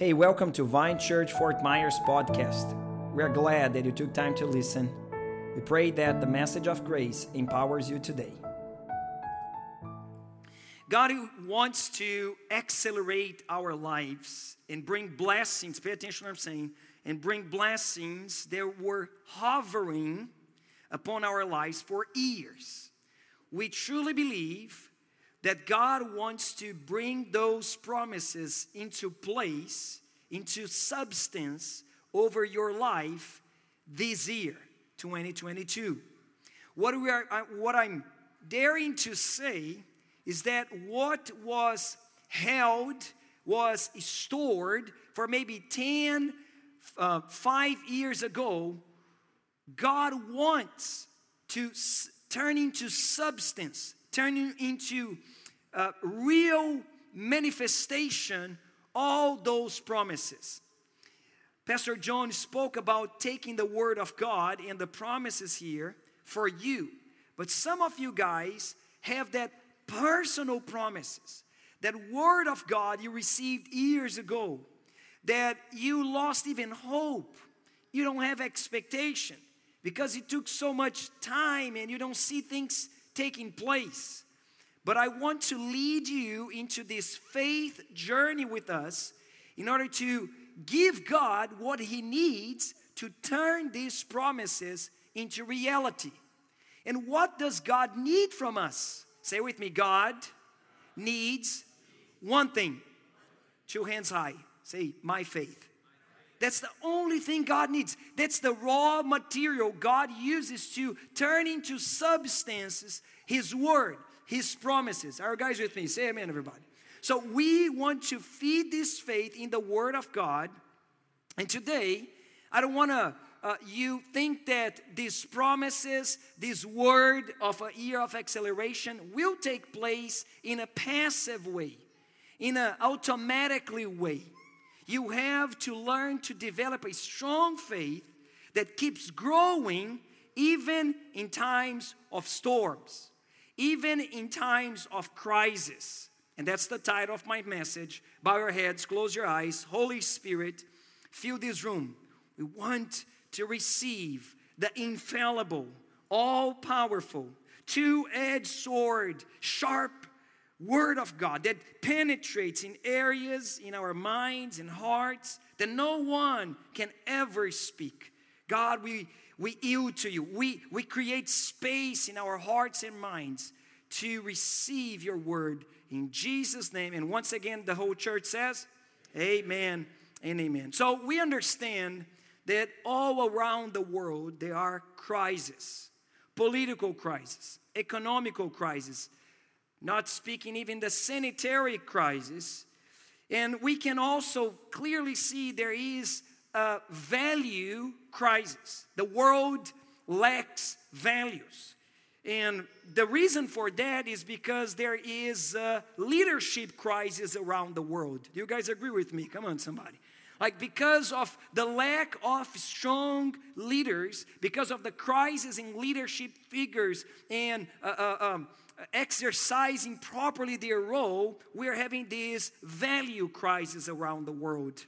Hey, welcome to Vine Church Fort Myers podcast. We are glad that you took time to listen. We pray that the message of grace empowers you today. God wants to accelerate our lives and bring blessings. Pay attention to what I'm saying. And bring blessings that were hovering upon our lives for years. We truly believe that God wants to bring those promises into place, into substance over your life this year, 2022. What, we are, uh, what I'm daring to say is that what was held, was stored for maybe 10, uh, five years ago, God wants to s- turn into substance turning into real manifestation all those promises. Pastor John spoke about taking the word of God and the promises here for you. But some of you guys have that personal promises, that word of God you received years ago, that you lost even hope. You don't have expectation because it took so much time and you don't see things taking place. But I want to lead you into this faith journey with us in order to give God what He needs to turn these promises into reality. And what does God need from us? Say with me God needs one thing. Two hands high. Say, my faith. That's the only thing God needs. That's the raw material God uses to turn into substances His Word, His promises. Are guys with me? Say amen, everybody. So we want to feed this faith in the Word of God. And today, I don't want to uh, you think that these promises, this word of a year of acceleration will take place in a passive way, in an automatically way. You have to learn to develop a strong faith that keeps growing even in times of storms, even in times of crisis. And that's the title of my message. Bow your heads, close your eyes. Holy Spirit, fill this room. We want to receive the infallible, all powerful, two edged sword, sharp Word of God that penetrates in areas in our minds and hearts that no one can ever speak. God, we, we yield to you. We, we create space in our hearts and minds to receive your word in Jesus' name. And once again, the whole church says, Amen and amen. So we understand that all around the world there are crises political crisis, economical crisis, not speaking even the sanitary crisis. And we can also clearly see there is a value crisis. The world lacks values. And the reason for that is because there is a leadership crisis around the world. Do you guys agree with me? Come on, somebody. Like, because of the lack of strong leaders, because of the crisis in leadership figures and uh, uh, um, exercising properly their role, we're having this value crisis around the world.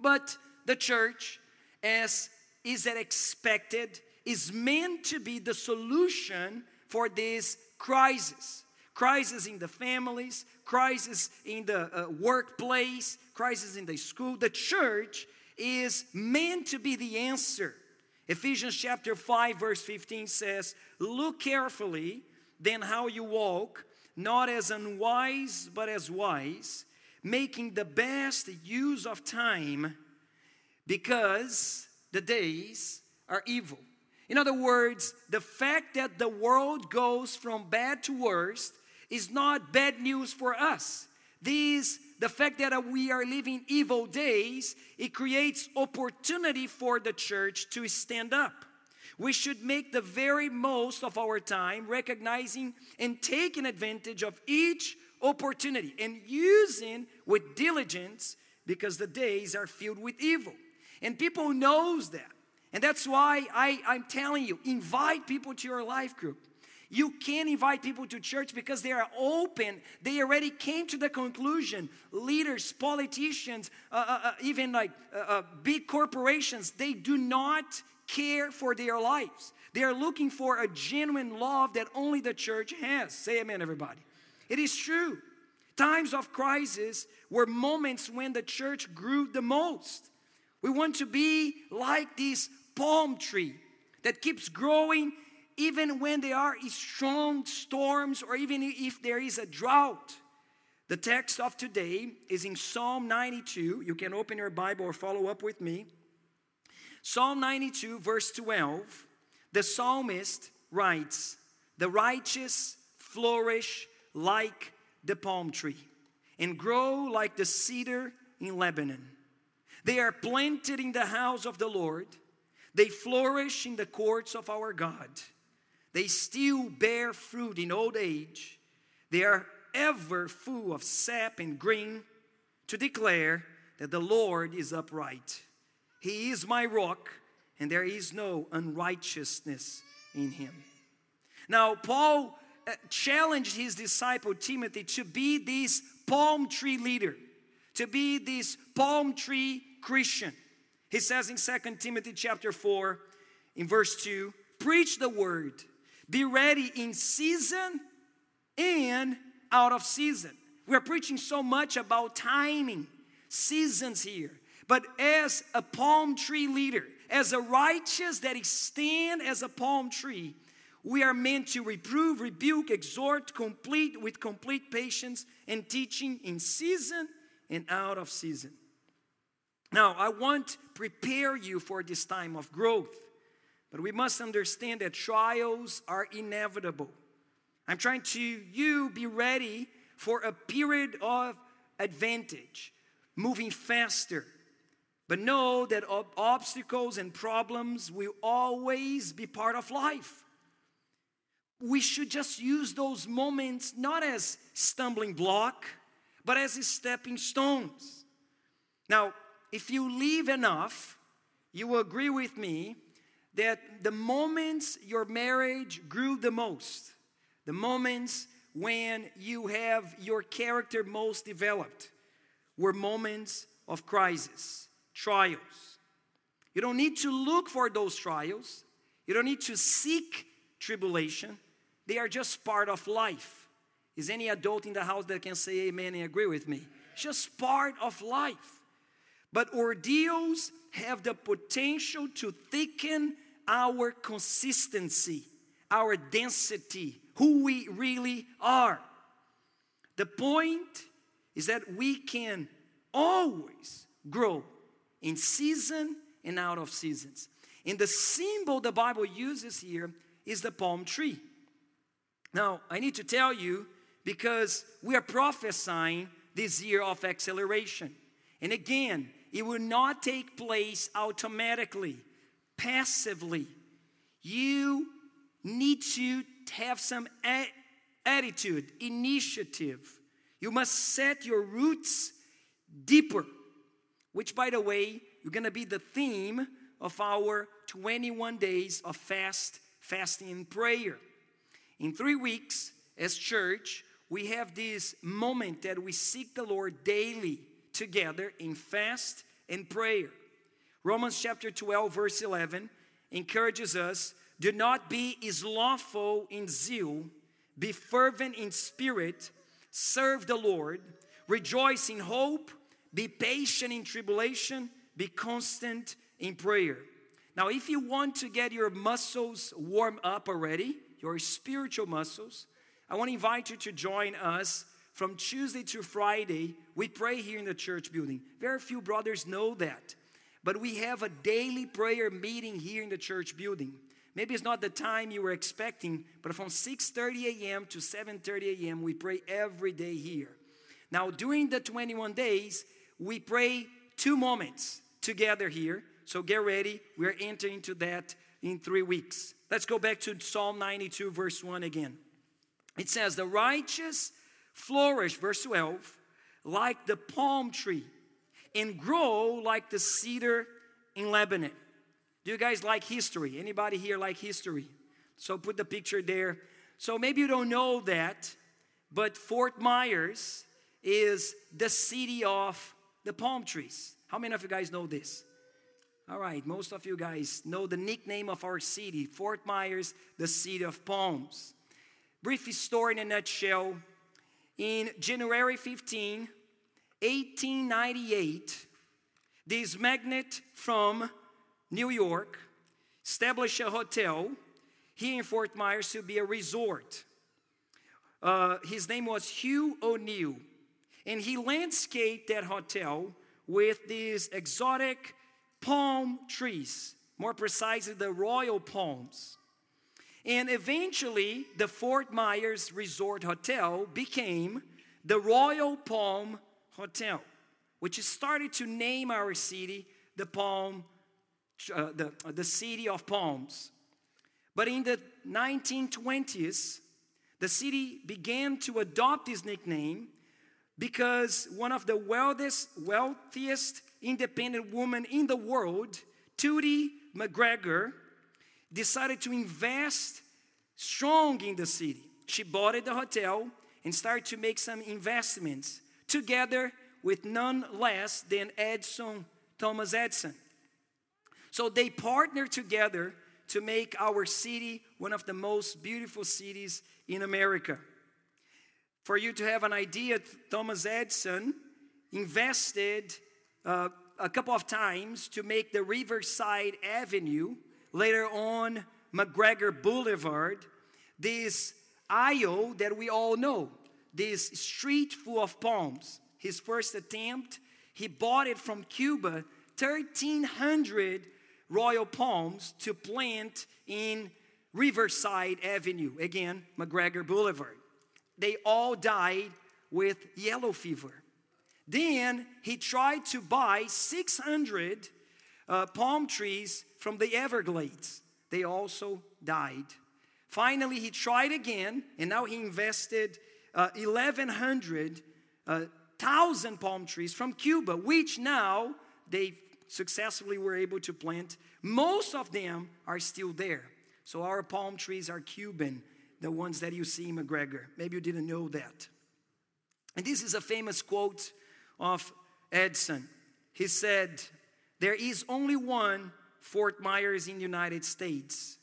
But the church, as is expected, is meant to be the solution for this crisis. Crisis in the families, crisis in the uh, workplace, crisis in the school. The church is meant to be the answer. Ephesians chapter 5, verse 15 says, Look carefully then how you walk, not as unwise, but as wise, making the best use of time because the days are evil. In other words, the fact that the world goes from bad to worse is not bad news for us. These, the fact that we are living evil days, it creates opportunity for the church to stand up. We should make the very most of our time, recognizing and taking advantage of each opportunity and using with diligence because the days are filled with evil. And people knows that. And that's why I, I'm telling you, invite people to your life group. You can invite people to church because they are open. They already came to the conclusion. Leaders, politicians, uh, uh, uh even like uh, uh, big corporations, they do not care for their lives. They are looking for a genuine love that only the church has. Say amen, everybody. It is true. Times of crisis were moments when the church grew the most. We want to be like this palm tree that keeps growing even when there are strong storms or even if there is a drought. The text of today is in Psalm 92. You can open your Bible or follow up with me. Psalm 92, verse 12. The psalmist writes, The righteous flourish like the palm tree and grow like the cedar in Lebanon. They are planted in the house of the Lord, they flourish in the courts of our God. They still bear fruit in old age. They are ever full of sap and green to declare that the Lord is upright. He is my rock, and there is no unrighteousness in him. Now, Paul uh, challenged his disciple Timothy to be this palm tree leader, to be this palm tree Christian. He says in 2 Timothy chapter 4, in verse 2, preach the word be ready in season and out of season. We're preaching so much about timing, seasons here. But as a palm tree leader, as a righteous that stand as a palm tree, we are meant to reprove, rebuke, exhort, complete with complete patience and teaching in season and out of season. Now, I want to prepare you for this time of growth. But we must understand that trials are inevitable. I'm trying to you be ready for a period of advantage, moving faster. But know that obstacles and problems will always be part of life. We should just use those moments not as stumbling block, but as stepping stones. Now, if you live enough, you will agree with me that the moments your marriage grew the most, the moments when you have your character most developed, were moments of crisis, trials. You don't need to look for those trials, you don't need to seek tribulation, they are just part of life. Is any adult in the house that can say amen and agree with me? Just part of life. But ordeals have the potential to thicken our consistency, our density, who we really are. The point is that we can always grow in season and out of seasons. And the symbol the Bible uses here is the palm tree. Now, I need to tell you because we are prophesying this year of acceleration. And again, it will not take place automatically passively. You need to have some attitude, initiative. You must set your roots deeper, which, by the way, you're going to be the theme of our 21 days of fast, fasting, and prayer. In three weeks, as church, we have this moment that we seek the Lord daily together in fast and prayer. Romans chapter 12, verse 11 encourages us do not be slothful in zeal, be fervent in spirit, serve the Lord, rejoice in hope, be patient in tribulation, be constant in prayer. Now, if you want to get your muscles warm up already, your spiritual muscles, I want to invite you to join us from Tuesday to Friday. We pray here in the church building. Very few brothers know that. But we have a daily prayer meeting here in the church building. Maybe it's not the time you were expecting, but from 6:30 a.m. to 7:30 a.m. we pray every day here. Now, during the 21 days, we pray two moments together here. So get ready. We're entering into that in 3 weeks. Let's go back to Psalm 92 verse 1 again. It says, "The righteous flourish," verse 12, "like the palm tree and grow like the cedar in Lebanon. Do you guys like history? Anybody here like history? So put the picture there. So maybe you don't know that, but Fort Myers is the city of the palm trees. How many of you guys know this? All right, most of you guys know the nickname of our city, Fort Myers, the city of palms. Brief story in a nutshell. In January 15, 1898, this magnate from New York established a hotel here in Fort Myers to be a resort. Uh, his name was Hugh O'Neill, and he landscaped that hotel with these exotic palm trees, more precisely, the royal palms. And eventually, the Fort Myers Resort Hotel became the Royal Palm Hotel, which started to name our city the Palm, uh, the, the city of palms. But in the 1920s, the city began to adopt this nickname because one of the wealthiest, wealthiest independent women in the world, Tootie McGregor, decided to invest strong in the city. She bought the hotel and started to make some investments together with none less than Edison, Thomas Edison. So they partnered together to make our city one of the most beautiful cities in America. For you to have an idea, Thomas Edison invested uh, a couple of times to make the Riverside Avenue, later on McGregor Boulevard, this aisle that we all know, this street full of palms. His first attempt, he bought it from Cuba, 1,300 royal palms to plant in Riverside Avenue, again, McGregor Boulevard. They all died with yellow fever. Then he tried to buy 600 uh, palm trees from the Everglades. They also died. Finally, he tried again, and now he invested uh, 1,100 uh, thousand palm trees from Cuba, which now they successfully were able to plant. Most of them are still there. So our palm trees are Cuban, the ones that you see McGregor. Maybe you didn't know that. And this is a famous quote of Edison. He said, There is only one Fort Myers in the United States.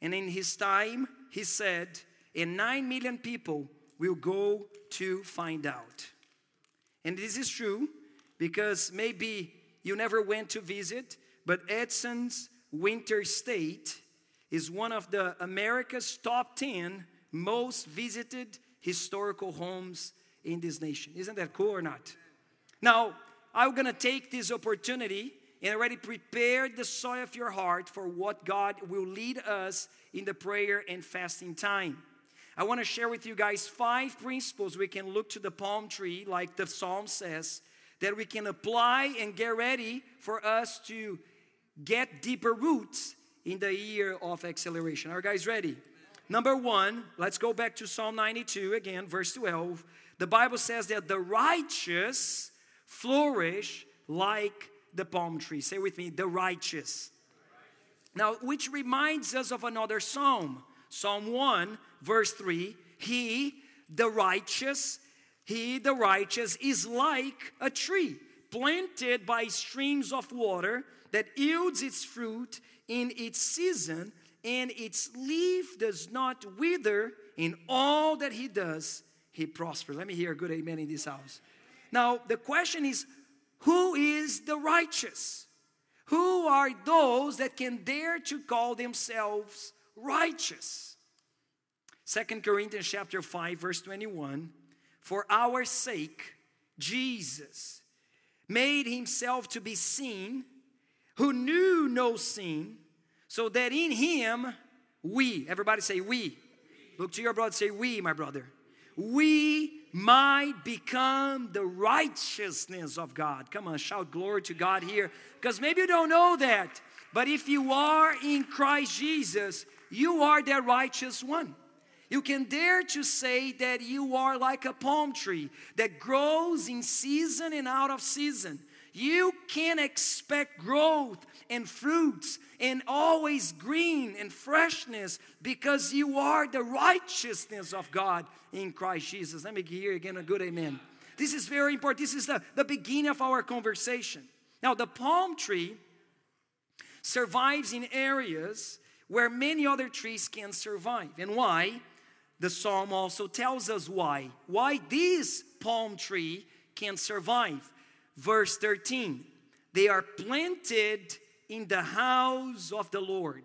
And in his time, he said, and 9 million people will go to find out. And this is true because maybe you never went to visit, but Edison's Winter Estate is one of the America's top 10 most visited historical homes in this nation. Isn't that cool or not? Now, I'm gonna take this opportunity and already prepare the soil of your heart for what God will lead us in the prayer and fasting time. I want to share with you guys five principles we can look to the palm tree, like the psalm says, that we can apply and get ready for us to get deeper roots in the year of acceleration. Are guys ready? Number one, let's go back to Psalm 92 again, verse 12. The Bible says that the righteous flourish like the palm tree. Say with me, the righteous. Now, which reminds us of another psalm, Psalm 1, verse 3. He, the righteous, he, the righteous, is like a tree planted by streams of water that yields its fruit in its season, and its leaf does not wither. In all that he does, he prospers. Let me hear a good amen in this house. Now, the question is who is the righteous? Who are those that can dare to call themselves righteous? Second Corinthians chapter 5 verse 21 For our sake Jesus made himself to be seen who knew no sin so that in him we everybody say we look to your brother say we my brother we might become the righteousness of God. Come on, shout glory to God here. Because maybe you don't know that. But if you are in Christ Jesus, you are the righteous one. You can dare to say that you are like a palm tree that grows in season and out of season. You can expect growth and fruits and always green and freshness because you are the righteousness of God in Christ Jesus. Let me hear again a good amen. This is very important. This is the, the beginning of our conversation. Now, the palm tree survives in areas where many other trees can survive. And why? The psalm also tells us why. Why this palm tree can survive. Verse 13 They are planted in the house of the Lord,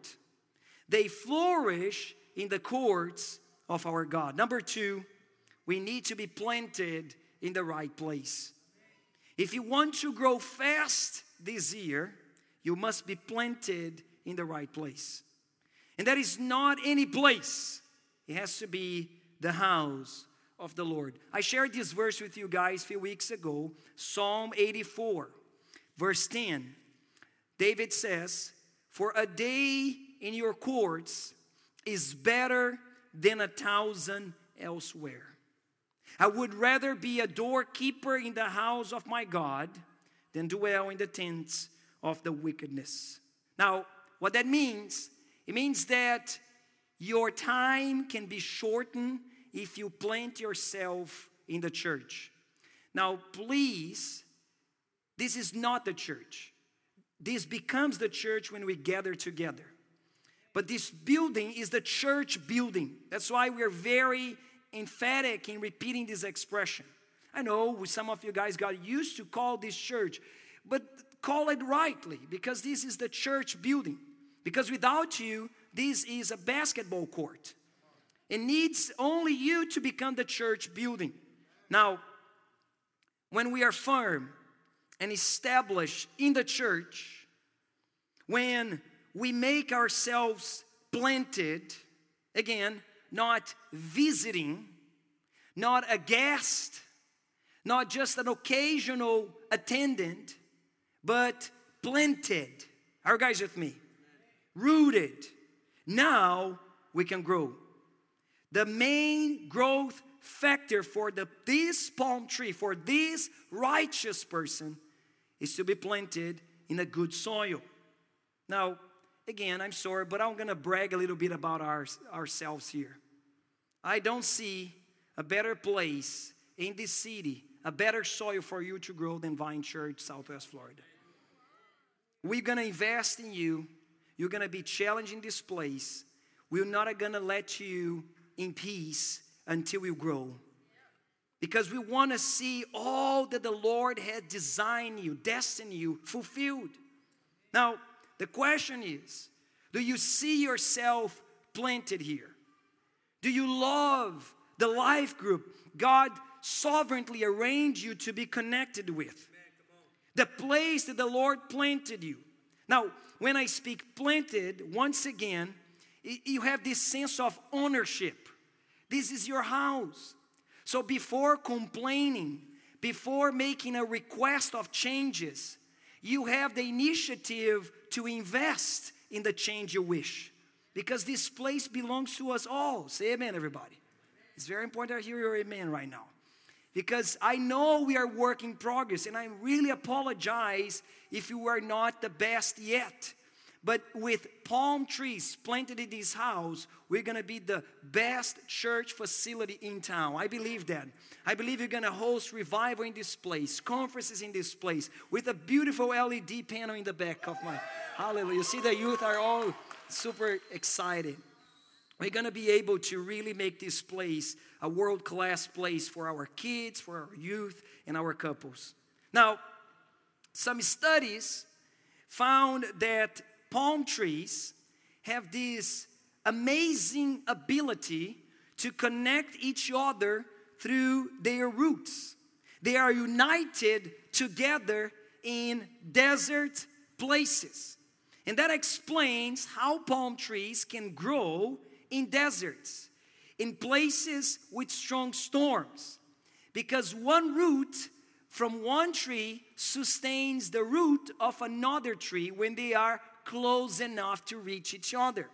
they flourish in the courts of our God. Number two, we need to be planted in the right place. If you want to grow fast this year, you must be planted in the right place. And that is not any place, it has to be the house of the Lord. I shared this verse with you guys a few weeks ago Psalm 84, verse 10. David says, For a day in your courts is better than a thousand elsewhere. I would rather be a doorkeeper in the house of my God than dwell in the tents of the wickedness. Now, what that means, it means that your time can be shortened if you plant yourself in the church. Now, please, this is not the church. This becomes the church when we gather together. But this building is the church building. That's why we're very emphatic in repeating this expression. I know some of you guys got used to call this church, but call it rightly because this is the church building. Because without you, this is a basketball court. It needs only you to become the church building. Now, when we are firm and established in the church, when we make ourselves planted, again, not visiting, not a guest, not just an occasional attendant, but planted. Are you guys with me? Rooted. Now we can grow. The main growth factor for the, this palm tree, for this righteous person, is to be planted in a good soil. Now, again, I'm sorry, but I'm gonna brag a little bit about our, ourselves here. I don't see a better place in this city, a better soil for you to grow than Vine Church, Southwest Florida. We're gonna invest in you. You're gonna be challenging this place. We're not gonna let you in peace until we grow. Because we wanna see all that the Lord had designed you, destined you, fulfilled. Now, the question is do you see yourself planted here? Do you love the life group God sovereignly arranged you to be connected with? The place that the Lord planted you. Now, when I speak planted, once again, you have this sense of ownership. This is your house. So before complaining, before making a request of changes, you have the initiative to invest in the change you wish because this place belongs to us all. Say amen, everybody. It's very important to hear your amen right now. Because I know we are work in progress, and I really apologize if you are not the best yet. But with palm trees planted in this house, we're gonna be the best church facility in town. I believe that. I believe you're gonna host revival in this place, conferences in this place, with a beautiful LED panel in the back of my. Hallelujah. You see, the youth are all super excited. We're to be able to really make this place a world class place for our kids, for our youth, and our couples. Now, some studies found that palm trees have this amazing ability to connect each other through their roots. They are united together in desert places. And that explains how palm trees can grow in deserts, in places with strong storms. Because one root from one tree sustains the root of another tree when they are close enough to reach each other.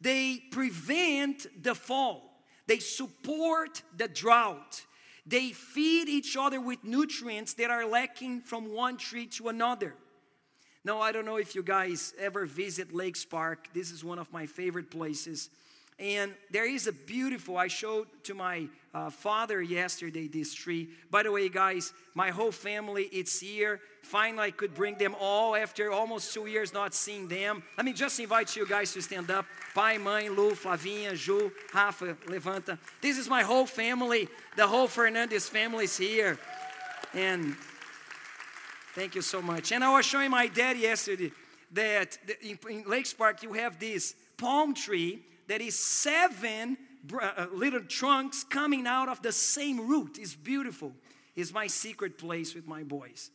They prevent the fall, they support the drought, They feed each other with nutrients that are lacking from one tree to another. Now, I don't know if you guys ever visit Lakes Park. This is one of my favorite places. And there is a beautiful, I showed to my uh, father yesterday this tree. By the way, guys, my whole family, it's here. Finally, I could bring them all after almost two years not seeing them. Let me just invite you guys to stand up. Pai, mãe, Lu, Flavinha, Ju, Rafa, levanta. This is my whole family. The whole Fernandes family is here. And thank you so much. And I was showing my dad yesterday that in Lakes Park, you have this palm tree that is seven uh, little trunks coming out of the same root. It's beautiful. It's my secret place with my boys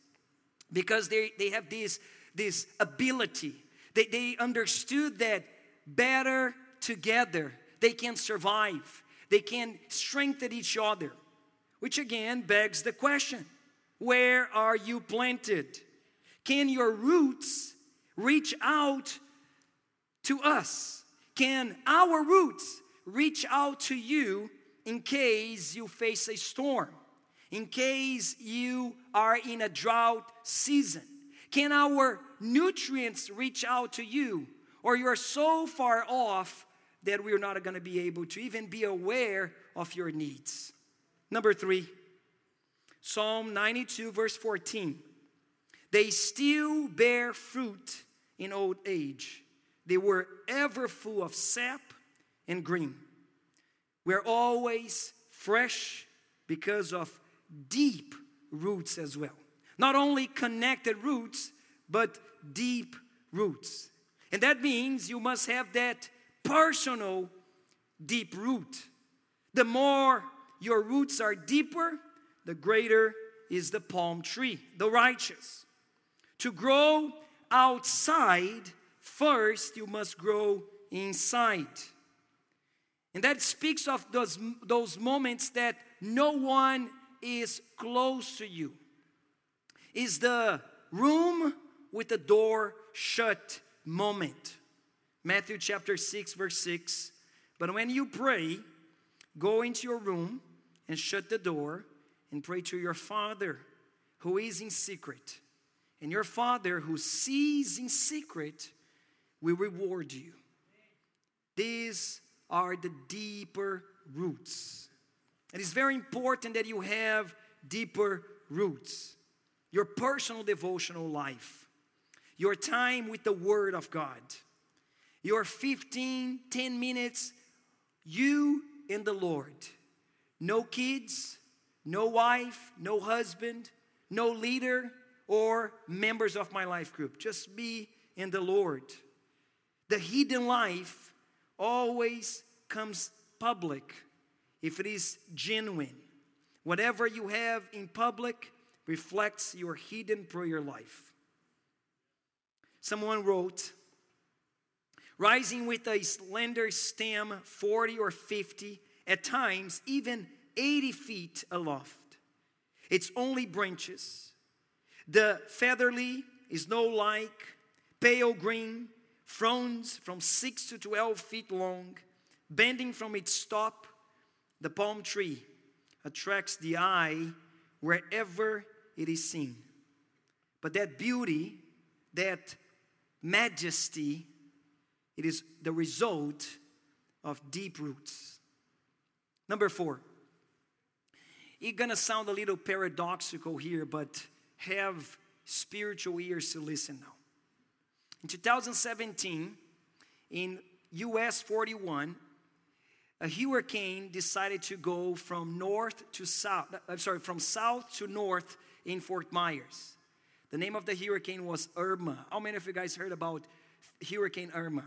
because they, they have this, this ability. They, they understood that better together they can survive, they can strengthen each other. Which again begs the question where are you planted? Can your roots reach out to us? Can our roots reach out to you in case you face a storm? In case you are in a drought season? Can our nutrients reach out to you? Or you're so far off that we're not going to be able to even be aware of your needs. Number three, Psalm 92, verse 14. They still bear fruit in old age. They were ever full of sap and green. We're always fresh because of deep roots as well. Not only connected roots, but deep roots. And that means you must have that personal deep root. The more your roots are deeper, the greater is the palm tree, the righteous. To grow outside First, you must grow inside. And that speaks of those, those moments that no one is close to you. Is the room with the door shut moment. Matthew chapter 6, verse 6. But when you pray, go into your room and shut the door and pray to your Father who is in secret. And your Father who sees in secret will reward you. These are the deeper roots. It is very important that you have deeper roots. Your personal devotional life, your time with the Word of God, your 15, 10 minutes, you and the Lord. No kids, no wife, no husband, no leader, or members of my life group. Just me and the Lord. The hidden life always comes public if it is genuine. Whatever you have in public reflects your hidden prayer life. Someone wrote, rising with a slender stem 40 or 50, at times even 80 feet aloft. Its only branches. The featherly is no like, pale green, fronds from 6 to 12 feet long, bending from its top, the palm tree attracts the eye wherever it is seen. But that beauty, that majesty, it is the result of deep roots. Number four, it's gonna sound a little paradoxical here, but have spiritual ears to listen now. In 2017, in US 41, a hurricane decided to go from north to south, uh, I'm sorry, from south to north in Fort Myers. The name of the hurricane was Irma. How many of you guys heard about Hurricane Irma?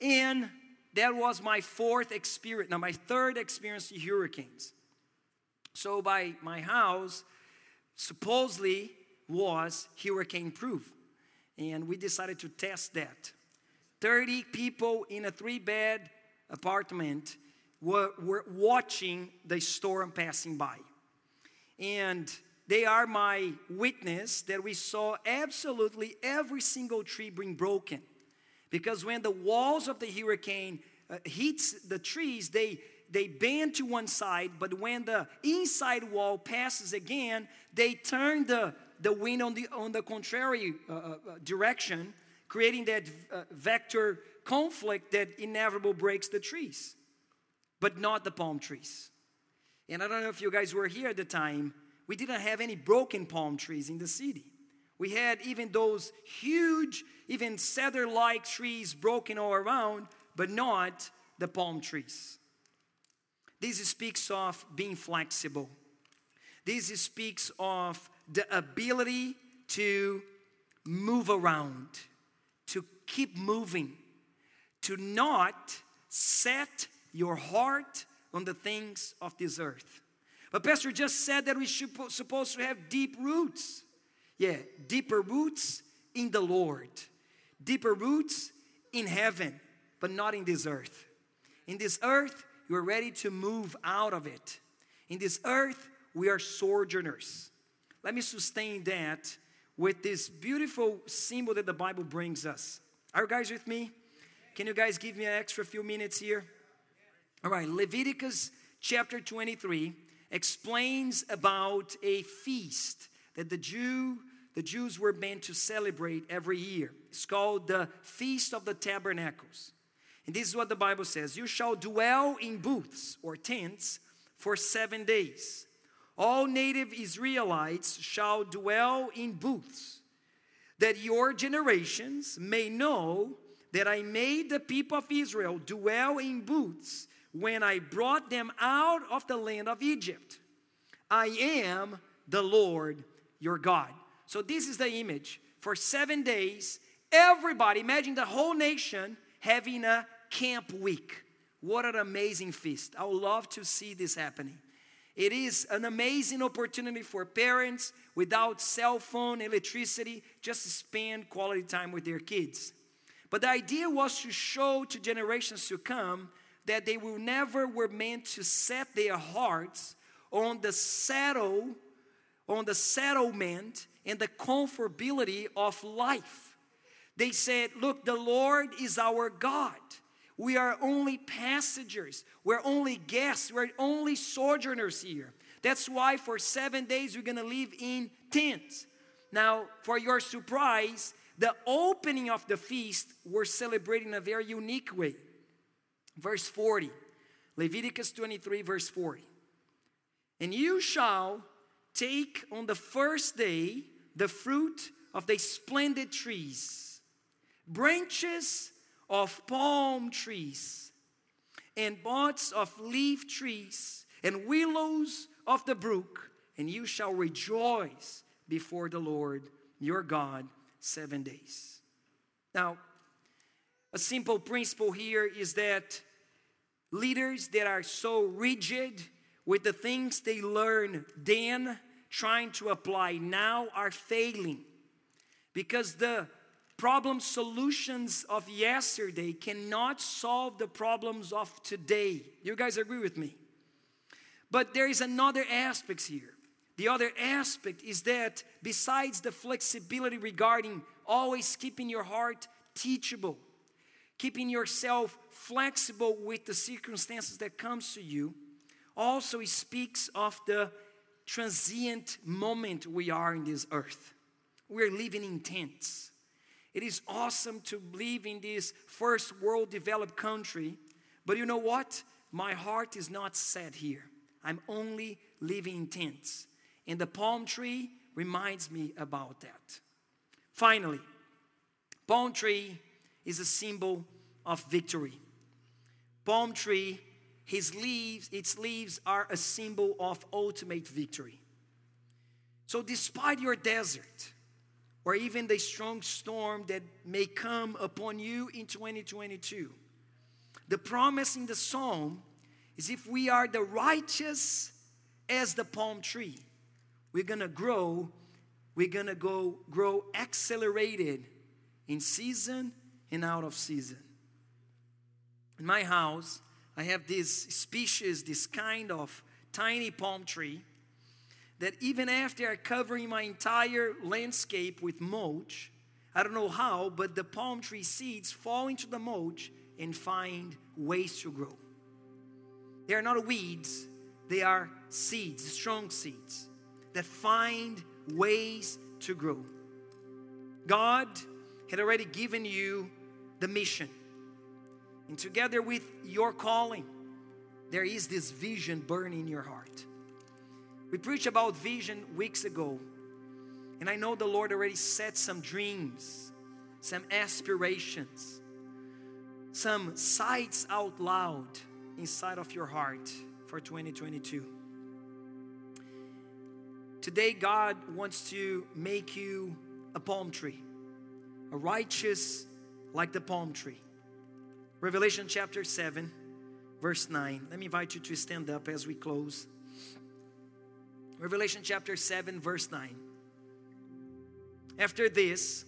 And that was my fourth experience, now my third experience to hurricanes. So by my house, supposedly was hurricane proof and we decided to test that. 30 people in a three bed apartment were, were watching the storm passing by. And they are my witness that we saw absolutely every single tree being broken. Because when the walls of the hurricane uh, hits the trees, they they bend to one side, but when the inside wall passes again, they turn the, the wind on the, on the contrary uh, uh, uh direction, creating that uh, vector conflict that inevitably breaks the trees, but not the palm trees. And I don't know if you guys were here at the time, we didn't have any broken palm trees in the city. We had even those huge, even cedar like trees broken all around, but not the palm trees. This speaks of being flexible. This speaks of the ability to move around, to keep moving, to not set your heart on the things of this earth. But Pastor just said that we should supposed to have deep roots. Yeah, deeper roots in the Lord, deeper roots in heaven, but not in this earth. In this earth, you are ready to move out of it. In this earth, we are sojourners. Let me sustain that with this beautiful symbol that the Bible brings us. Are you guys with me? Can you guys give me an extra few minutes here? All right, Leviticus chapter 23 explains about a feast that the Jew the Jews were meant to celebrate every year. It's called the Feast of the Tabernacles. And this is what the Bible says You shall dwell in booths or tents for seven days. All native Israelites shall dwell in booths, that your generations may know that I made the people of Israel dwell in booths when I brought them out of the land of Egypt. I am the Lord your God. So, this is the image. For seven days, everybody, imagine the whole nation having a camp week. What an amazing feast. I would love to see this happening. It is an amazing opportunity for parents without cell phone, electricity, just to spend quality time with their kids. But the idea was to show to generations to come that they will never were meant to set their hearts on the settle, on the settlement and the comfortability of life. They said, Look, the Lord is our God. We are only passengers. We're only guests. We're only sojourners here. That's why for seven days we're going to live in tents. Now, for your surprise, the opening of the feast we're celebrating in a very unique way. Verse 40, Leviticus 23, verse 40. And you shall take on the first day the fruit of the splendid trees, branches of palm trees, and buds of leaf trees, and willows of the brook, and you shall rejoice before the Lord your God seven days. Now, a simple principle here is that leaders that are so rigid with the things they learn then trying to apply now are failing because the problem solutions of yesterday cannot solve the problems of today. You guys agree with me? But there is another aspect here. The other aspect is that besides the flexibility regarding always keeping your heart teachable, keeping yourself flexible with the circumstances that comes to you, also it speaks of the transient moment we are in this earth. We're living in tents. It is awesome to live in this first world developed country, but you know what? My heart is not set here. I'm only living in tents. And the palm tree reminds me about that. Finally, palm tree is a symbol of victory. Palm tree his leaves, its leaves are a symbol of ultimate victory. So, despite your desert, or even the strong storm that may come upon you in 2022, the promise in the psalm is if we are the righteous as the palm tree, we're gonna grow, we're gonna go grow accelerated in season and out of season. In my house, I have this species, this kind of tiny palm tree that even after covering my entire landscape with mulch, I don't know how, but the palm tree seeds fall into the mulch and find ways to grow. They are not weeds, they are seeds, strong seeds that find ways to grow. God had already given you the mission. And together with your calling, there is this vision burning in your heart. We preached about vision weeks ago, and I know the Lord already set some dreams, some aspirations, some sights out loud inside of your heart for 2022. Today, God wants to make you a palm tree, a righteous like the palm tree. Revelation chapter 7, verse 9. Let me invite you to stand up as we close. Revelation chapter 7, verse 9. After this,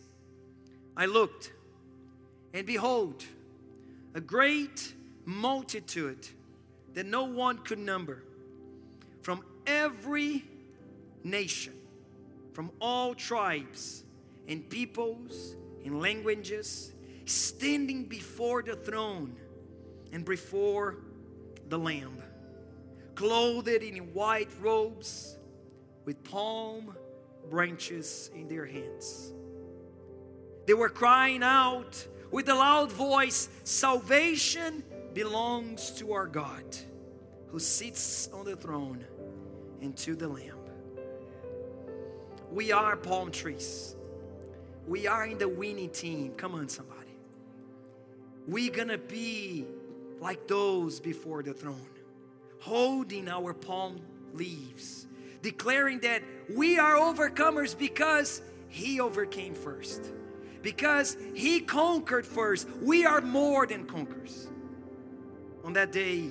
I looked, and behold, a great multitude that no one could number from every nation, from all tribes and peoples and languages, standing before the throne and before the Lamb, clothed in white robes with palm branches in their hands. They were crying out with a loud voice Salvation belongs to our God who sits on the throne and to the Lamb. We are palm trees. We are in the winning team. Come on, somebody. We're gonna be like those before the throne, holding our palm leaves, declaring that we are overcomers because He overcame first, because He conquered first. We are more than conquerors. On that day,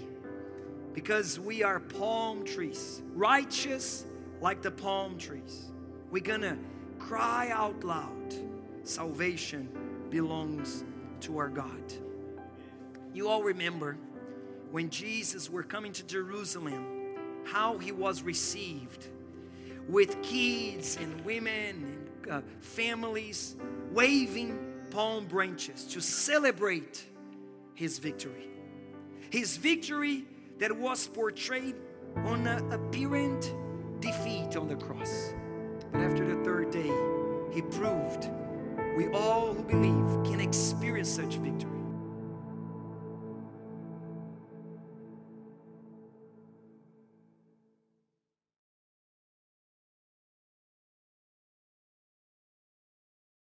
because we are palm trees, righteous like the palm trees we're gonna cry out loud salvation belongs to our God. You all remember when Jesus were coming to Jerusalem, how he was received with kids and women and uh, families waving palm branches to celebrate his victory. His victory that was portrayed on an apparent defeat on the cross. But after the third day, he proved we all who believe can experience such victory.